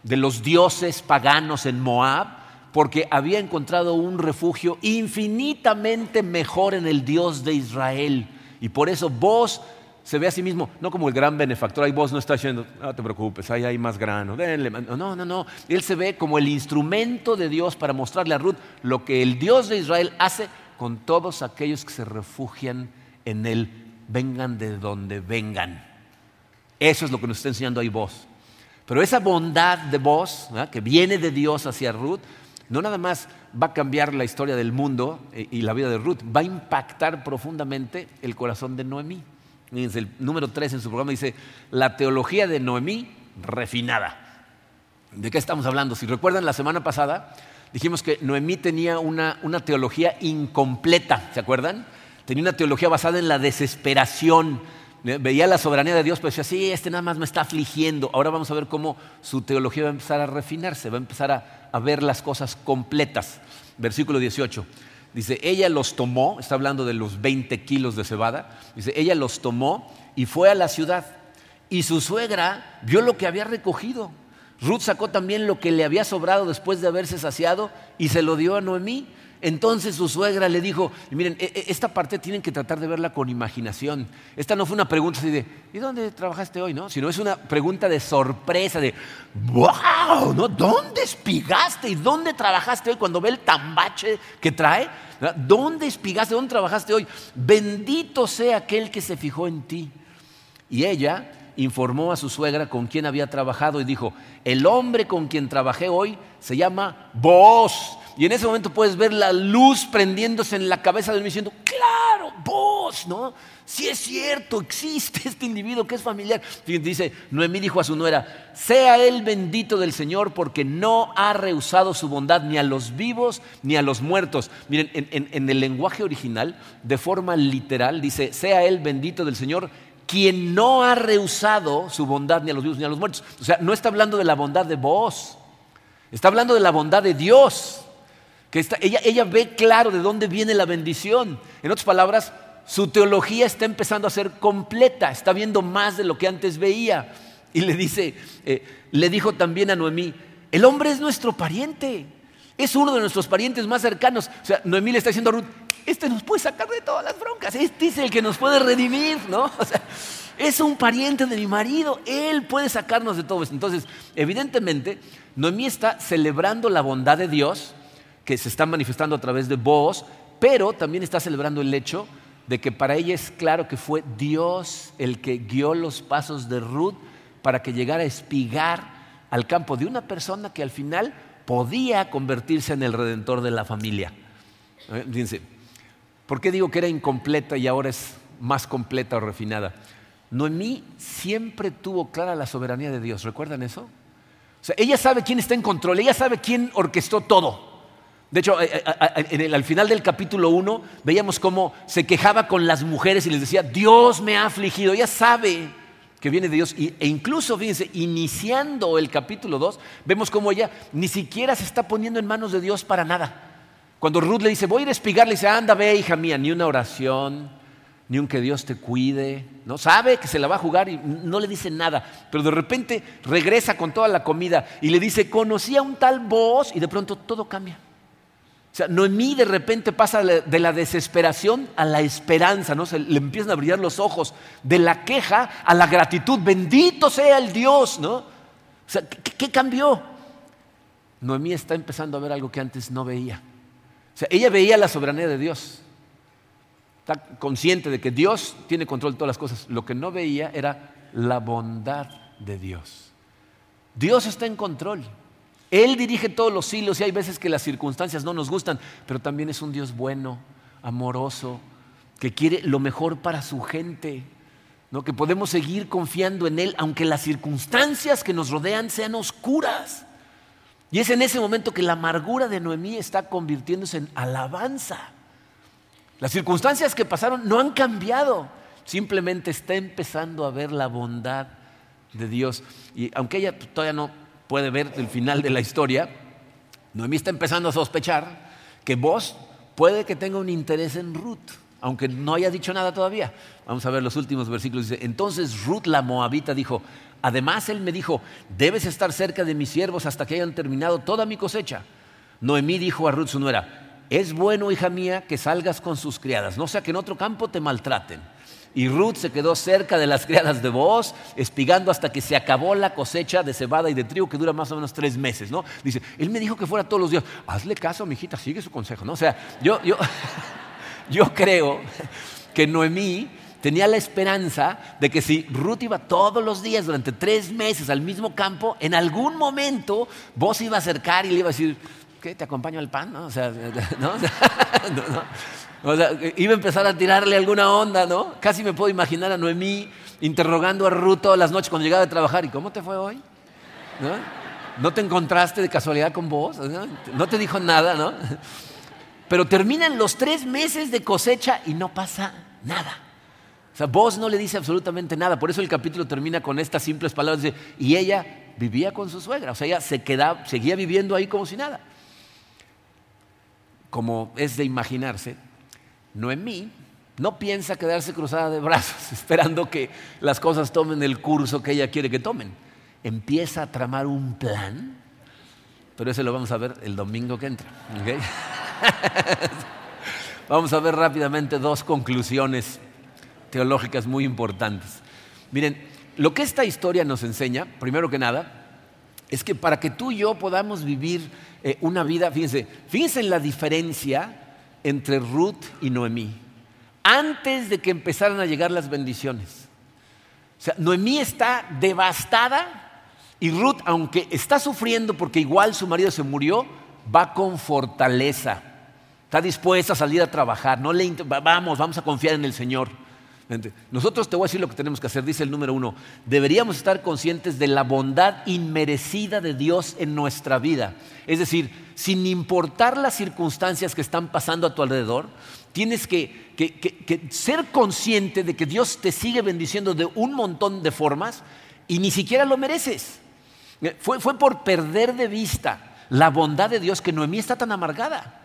de los dioses paganos en Moab, porque había encontrado un refugio infinitamente mejor en el Dios de Israel. Y por eso vos se ve a sí mismo, no como el gran benefactor, ahí vos no está diciendo, no te preocupes, ahí hay más grano, denle. No, no, no. Él se ve como el instrumento de Dios para mostrarle a Ruth lo que el Dios de Israel hace con todos aquellos que se refugian en Él, vengan de donde vengan. Eso es lo que nos está enseñando ahí vos. Pero esa bondad de voz que viene de Dios hacia Ruth, no nada más va a cambiar la historia del mundo eh, y la vida de Ruth, va a impactar profundamente el corazón de Noemí. el número 3 en su programa dice, la teología de Noemí refinada. ¿De qué estamos hablando? Si recuerdan la semana pasada, dijimos que Noemí tenía una, una teología incompleta, ¿se acuerdan? Tenía una teología basada en la desesperación, veía la soberanía de Dios, pero decía, sí, este nada más me está afligiendo. Ahora vamos a ver cómo su teología va a empezar a refinarse, va a empezar a, a ver las cosas completas. Versículo 18. Dice, ella los tomó, está hablando de los 20 kilos de cebada, dice, ella los tomó y fue a la ciudad. Y su suegra vio lo que había recogido. Ruth sacó también lo que le había sobrado después de haberse saciado y se lo dio a Noemí. Entonces su suegra le dijo, miren, e, e, esta parte tienen que tratar de verla con imaginación. Esta no fue una pregunta así de, ¿y dónde trabajaste hoy? No, sino es una pregunta de sorpresa, de, wow, ¿no? ¿Dónde espigaste y dónde trabajaste hoy cuando ve el tambache que trae? ¿Dónde espigaste? ¿Dónde trabajaste hoy? Bendito sea aquel que se fijó en ti. Y ella informó a su suegra con quien había trabajado y dijo, el hombre con quien trabajé hoy se llama vos y en ese momento puedes ver la luz prendiéndose en la cabeza de él diciendo, claro, vos, ¿no? Si es cierto, existe este individuo que es familiar. Dice, Noemí dijo a su nuera, sea él bendito del Señor porque no ha rehusado su bondad ni a los vivos ni a los muertos. Miren, en, en el lenguaje original, de forma literal, dice, sea él bendito del Señor quien no ha rehusado su bondad ni a los vivos ni a los muertos. O sea, no está hablando de la bondad de vos, está hablando de la bondad de Dios. Ella ve claro de dónde viene la bendición. En otras palabras, su teología está empezando a ser completa, está viendo más de lo que antes veía. Y le dice, eh, le dijo también a Noemí, el hombre es nuestro pariente, es uno de nuestros parientes más cercanos. O sea, Noemí le está diciendo a Ruth, este nos puede sacar de todas las broncas, este es el que nos puede redimir, ¿no? O sea, es un pariente de mi marido, él puede sacarnos de todo esto. Entonces, evidentemente, Noemí está celebrando la bondad de Dios, que se está manifestando a través de vos, pero también está celebrando el hecho de que para ella es claro que fue Dios el que guió los pasos de Ruth para que llegara a espigar al campo de una persona que al final podía convertirse en el redentor de la familia. ¿Eh? Fíjense, ¿por qué digo que era incompleta y ahora es más completa o refinada? Noemí siempre tuvo clara la soberanía de Dios, ¿recuerdan eso? O sea, ella sabe quién está en control, ella sabe quién orquestó todo. De hecho, eh, eh, al final del capítulo 1 veíamos cómo se quejaba con las mujeres y les decía, Dios me ha afligido. Ella sabe que viene de Dios. E incluso, fíjense, iniciando el capítulo 2, vemos cómo ella ni siquiera se está poniendo en manos de Dios para nada. Cuando Ruth le dice, voy a ir a espigar, le dice, anda, ve, hija mía, ni una oración, ni un que Dios te cuide. No sabe que se la va a jugar y no le dice nada. Pero de repente regresa con toda la comida y le dice, conocí a un tal voz y de pronto todo cambia. O sea, Noemí de repente pasa de la desesperación a la esperanza, ¿no? Se le empiezan a brillar los ojos, de la queja a la gratitud, bendito sea el Dios, ¿no? O sea, ¿qué, cambió? Noemí está empezando a ver algo que antes no veía. O sea, ella veía la soberanía de Dios. Está consciente de que Dios tiene control de todas las cosas. Lo que no veía era la bondad de Dios. Dios está en control. Él dirige todos los hilos y hay veces que las circunstancias no nos gustan, pero también es un Dios bueno, amoroso, que quiere lo mejor para su gente, ¿no? que podemos seguir confiando en Él aunque las circunstancias que nos rodean sean oscuras. Y es en ese momento que la amargura de Noemí está convirtiéndose en alabanza. Las circunstancias que pasaron no han cambiado, simplemente está empezando a ver la bondad de Dios. Y aunque ella todavía no puede ver el final de la historia, Noemí está empezando a sospechar que vos puede que tenga un interés en Ruth, aunque no haya dicho nada todavía. Vamos a ver los últimos versículos. Dice, entonces Ruth la moabita dijo, además él me dijo, debes estar cerca de mis siervos hasta que hayan terminado toda mi cosecha. Noemí dijo a Ruth su nuera, es bueno, hija mía, que salgas con sus criadas, no sea que en otro campo te maltraten. Y Ruth se quedó cerca de las criadas de Boaz, espigando hasta que se acabó la cosecha de cebada y de trigo, que dura más o menos tres meses, ¿no? Dice, él me dijo que fuera todos los días. Hazle caso, mi hijita, sigue su consejo, ¿no? O sea, yo, yo, yo creo que Noemí tenía la esperanza de que si Ruth iba todos los días durante tres meses al mismo campo, en algún momento vos iba a acercar y le iba a decir, ¿qué? ¿Te acompaño al pan? ¿No? O sea, ¿no? No, no. O sea, iba a empezar a tirarle alguna onda, ¿no? Casi me puedo imaginar a Noemí interrogando a Ruth todas las noches cuando llegaba de trabajar. ¿Y cómo te fue hoy? ¿No? te encontraste de casualidad con vos? ¿No? te dijo nada, ¿no? Pero terminan los tres meses de cosecha y no pasa nada. O sea, vos no le dice absolutamente nada. Por eso el capítulo termina con estas simples palabras. Y ella vivía con su suegra. O sea, ella se quedaba, seguía viviendo ahí como si nada. Como es de imaginarse, Noemí no piensa quedarse cruzada de brazos esperando que las cosas tomen el curso que ella quiere que tomen. Empieza a tramar un plan, pero ese lo vamos a ver el domingo que entra. vamos a ver rápidamente dos conclusiones teológicas muy importantes. Miren, lo que esta historia nos enseña, primero que nada, es que para que tú y yo podamos vivir eh, una vida, fíjense, fíjense en la diferencia entre Ruth y Noemí, antes de que empezaran a llegar las bendiciones. O sea, Noemí está devastada y Ruth, aunque está sufriendo porque igual su marido se murió, va con fortaleza. Está dispuesta a salir a trabajar. No le, vamos, vamos a confiar en el Señor. Nosotros te voy a decir lo que tenemos que hacer, dice el número uno. Deberíamos estar conscientes de la bondad inmerecida de Dios en nuestra vida. Es decir, sin importar las circunstancias que están pasando a tu alrededor, tienes que, ser consciente de que Dios te sigue bendiciendo de un montón de formas y ni siquiera lo mereces. Fue, fue por perder de vista la bondad de Dios que Noemí está tan amargada.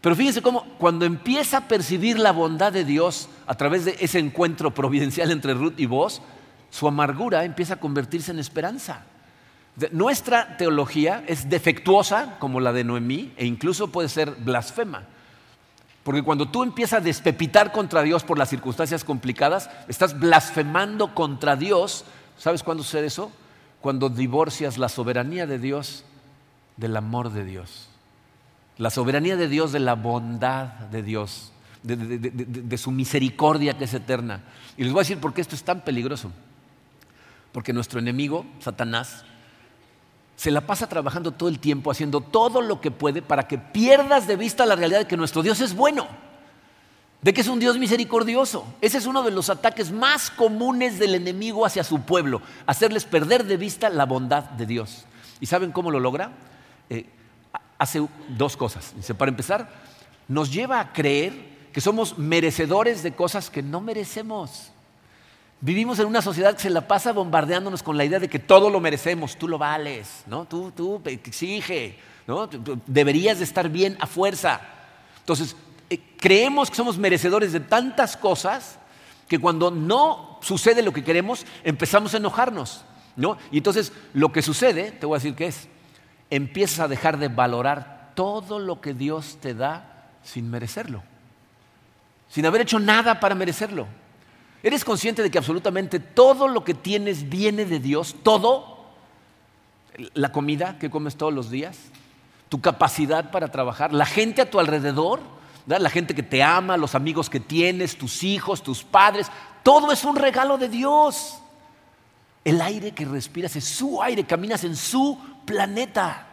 Pero fíjense cómo cuando empieza a percibir la bondad de Dios a través de ese encuentro providencial entre Ruth y vos, su amargura empieza a convertirse en esperanza. Nuestra teología es defectuosa como la de Noemí e incluso puede ser blasfema. Porque cuando tú empiezas a despepitar contra Dios por las circunstancias complicadas, estás blasfemando contra Dios. ¿Sabes cuándo sucede eso? Cuando divorcias la soberanía de Dios del amor de Dios. La soberanía de Dios, de la bondad de Dios, de, su misericordia que es eterna. Y les voy a decir por qué esto es tan peligroso. Porque nuestro enemigo, Satanás, se la pasa trabajando todo el tiempo, haciendo todo lo que puede para que pierdas de vista la realidad de que nuestro Dios es bueno, de que es un Dios misericordioso. Ese es uno de los ataques más comunes del enemigo hacia su pueblo, hacerles perder de vista la bondad de Dios. ¿Y saben cómo lo logra? Eh, hace dos cosas. para empezar, nos lleva a creer que somos merecedores de cosas que no merecemos. Vivimos en una sociedad que se la pasa bombardeándonos con la idea de que todo lo merecemos, tú lo vales, ¿no? tú, tú exige, ¿no? deberías de estar bien a fuerza. Entonces, eh, creemos que somos merecedores de tantas cosas que cuando no sucede lo que queremos, empezamos a enojarnos. ¿no? Y entonces, lo que sucede, te voy a decir qué es, empiezas a dejar de valorar todo lo que Dios te da sin merecerlo, sin haber hecho nada para merecerlo. ¿Eres consciente de que absolutamente todo lo que tienes viene de Dios? Todo. La comida que comes todos los días, tu capacidad para trabajar, la gente a tu alrededor, la gente que te ama, los amigos que tienes, tus hijos, tus padres, todo es un regalo de Dios. El aire que respiras es su aire, caminas en su planeta.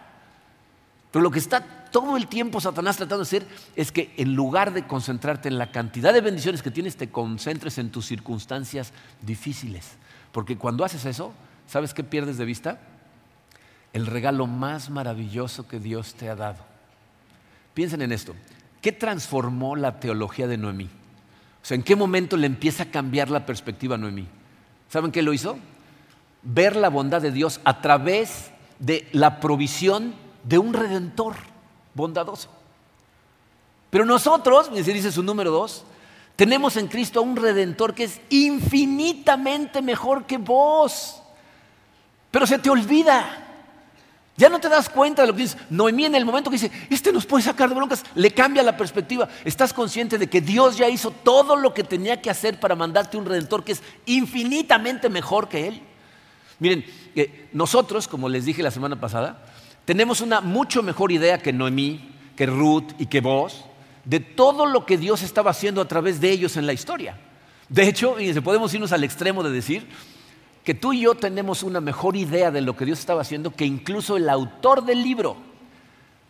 Pero lo que está todo el tiempo Satanás tratando de hacer es que en lugar de concentrarte en la cantidad de bendiciones que tienes, te concentres en tus circunstancias difíciles. Porque cuando haces eso, ¿sabes qué pierdes de vista? El regalo más maravilloso que Dios te ha dado. Piensen en esto. ¿Qué transformó la teología de Noemí? O sea, ¿en qué momento le empieza a cambiar la perspectiva a Noemí? ¿Saben qué lo hizo? Ver la bondad de Dios a través de la provisión de un redentor bondadoso. Pero nosotros, dice su número dos, tenemos en Cristo a un redentor que es infinitamente mejor que vos. Pero se te olvida. Ya no te das cuenta de lo que dices. Noemí en el momento que dice, este nos puede sacar de broncas, le cambia la perspectiva. Estás consciente de que Dios ya hizo todo lo que tenía que hacer para mandarte un redentor que es infinitamente mejor que Él. Miren, nosotros, como les dije la semana pasada, tenemos una mucho mejor idea que Noemí, que Ruth y que vos de todo lo que Dios estaba haciendo a través de ellos en la historia. De hecho, podemos irnos al extremo de decir que tú y yo tenemos una mejor idea de lo que Dios estaba haciendo que incluso el autor del libro.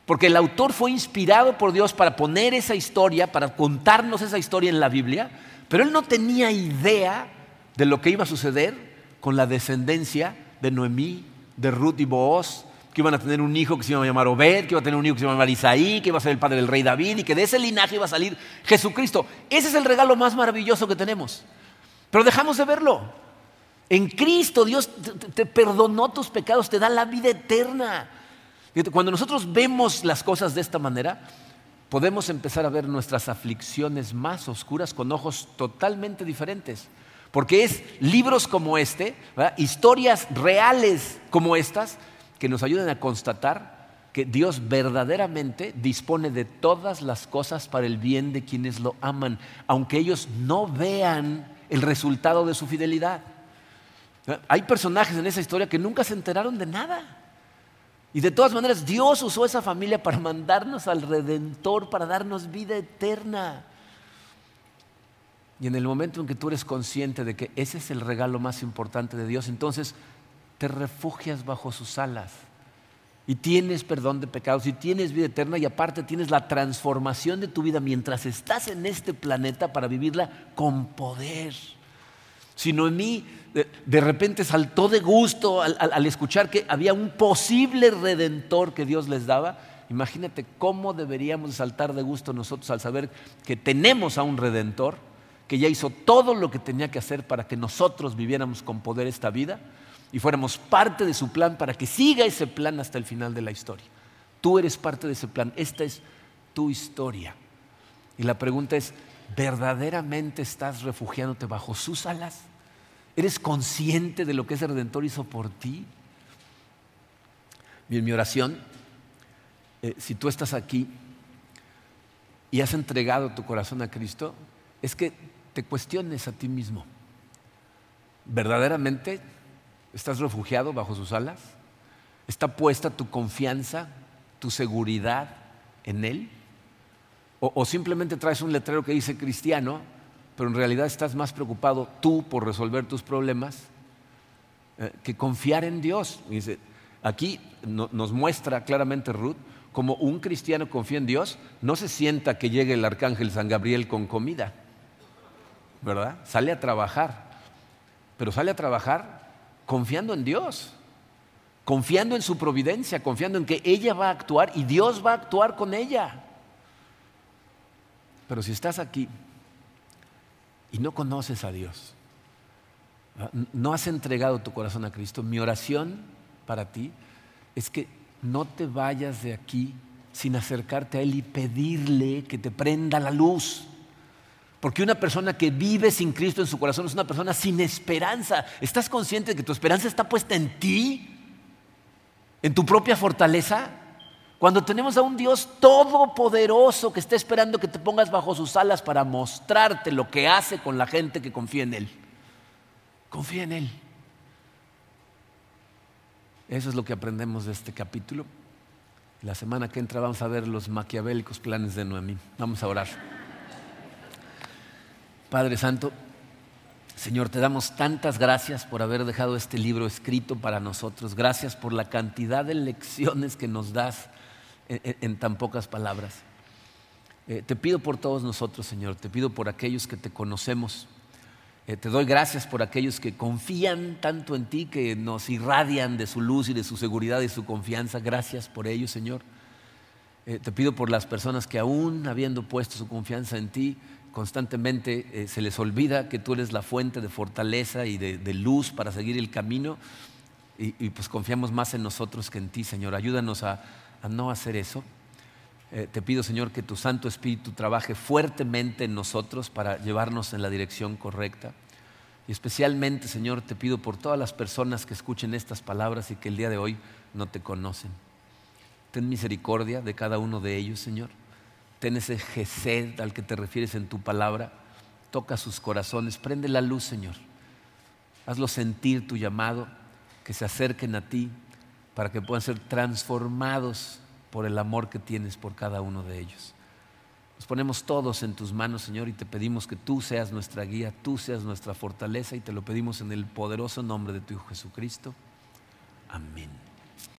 Porque el autor fue inspirado por Dios para poner esa historia, para contarnos esa historia en la Biblia, pero él no tenía idea de lo que iba a suceder con la descendencia de Noemí, de Ruth y Booz, que iban a tener un hijo que se iba a llamar Obed, que iba a tener un hijo que se iba a llamar Isaí, que iba a ser el padre del rey David y que de ese linaje iba a salir Jesucristo. Ese es el regalo más maravilloso que tenemos. Pero dejamos de verlo. En Cristo Dios te perdonó tus pecados, te da la vida eterna. Cuando nosotros vemos las cosas de esta manera, podemos empezar a ver nuestras aflicciones más oscuras con ojos totalmente diferentes. Porque es libros como este, historias reales como estas, que nos ayuden a constatar que Dios verdaderamente dispone de todas las cosas para el bien de quienes lo aman, aunque ellos no vean el resultado de su fidelidad. Hay personajes en esa historia que nunca se enteraron de nada. Y de todas maneras, Dios usó esa familia para mandarnos al Redentor, para darnos vida eterna. Y en el momento en que tú eres consciente de que ese es el regalo más importante de Dios, entonces te refugias bajo sus alas y tienes perdón de pecados y tienes vida eterna y aparte tienes la transformación de tu vida mientras estás en este planeta para vivirla con poder. Si Noemí de, de repente saltó de gusto al, escuchar que había un posible redentor que Dios les daba, imagínate cómo deberíamos saltar de gusto nosotros al saber que tenemos a un redentor que ya hizo todo lo que tenía que hacer para que nosotros viviéramos con poder esta vida y fuéramos parte de su plan para que siga ese plan hasta el final de la historia. Tú eres parte de ese plan, esta es tu historia. Y la pregunta es, ¿verdaderamente estás refugiándote bajo sus alas? ¿Eres consciente de lo que ese redentor hizo por ti? Bien, mi oración, eh, si tú estás aquí y has entregado tu corazón a Cristo, es que te cuestiones a ti mismo. ¿Verdaderamente estás refugiado bajo sus alas? ¿Está puesta tu confianza, tu seguridad en Él? O, simplemente traes un letrero que dice cristiano, pero en realidad estás más preocupado tú por resolver tus problemas eh, que confiar en Dios. Aquí no, nos muestra claramente Ruth como un cristiano confía en Dios, no se sienta que llegue el arcángel San Gabriel con comida. ¿Verdad? Sale a trabajar, pero sale a trabajar confiando en Dios, confiando en su providencia, confiando en que ella va a actuar y Dios va a actuar con ella. Pero si estás aquí y no conoces a Dios, no has entregado tu corazón a Cristo, mi oración para ti es que no te vayas de aquí sin acercarte a Él y pedirle que te prenda la luz. Porque una persona que vive sin Cristo en su corazón es una persona sin esperanza. ¿Estás consciente de que tu esperanza está puesta en ti? ¿En tu propia fortaleza? Cuando tenemos a un Dios todopoderoso que está esperando que te pongas bajo sus alas para mostrarte lo que hace con la gente que confía en Él. Confía en Él. Eso es lo que aprendemos de este capítulo. La semana que entra vamos a ver los maquiavélicos planes de Noemí. Vamos a orar. Padre Santo, Señor, te damos tantas gracias por haber dejado este libro escrito para nosotros. Gracias por la cantidad de lecciones que nos das en, tan pocas palabras. Eh, te pido por todos nosotros, Señor. Te pido por aquellos que te conocemos. Eh, te doy gracias por aquellos que confían tanto en ti, que nos irradian de su luz y de su seguridad y su confianza. Gracias por ello, Señor. Eh, te pido por las personas que aún habiendo puesto su confianza en ti, constantemente eh, se les olvida que tú eres la fuente de fortaleza y de, luz para seguir el camino y, pues confiamos más en nosotros que en ti, Señor. Ayúdanos a, a no hacer eso. Eh, te pido, Señor, que tu Santo Espíritu trabaje fuertemente en nosotros para llevarnos en la dirección correcta. Y especialmente, Señor, te pido por todas las personas que escuchen estas palabras y que el día de hoy no te conocen. Ten misericordia de cada uno de ellos, Señor ten ese gesed al que te refieres en tu palabra, toca sus corazones, prende la luz, Señor. Hazlo sentir tu llamado, que se acerquen a ti para que puedan ser transformados por el amor que tienes por cada uno de ellos. Nos ponemos todos en tus manos, Señor, y te pedimos que tú seas nuestra guía, tú seas nuestra fortaleza, y te lo pedimos en el poderoso nombre de tu Hijo Jesucristo. Amén.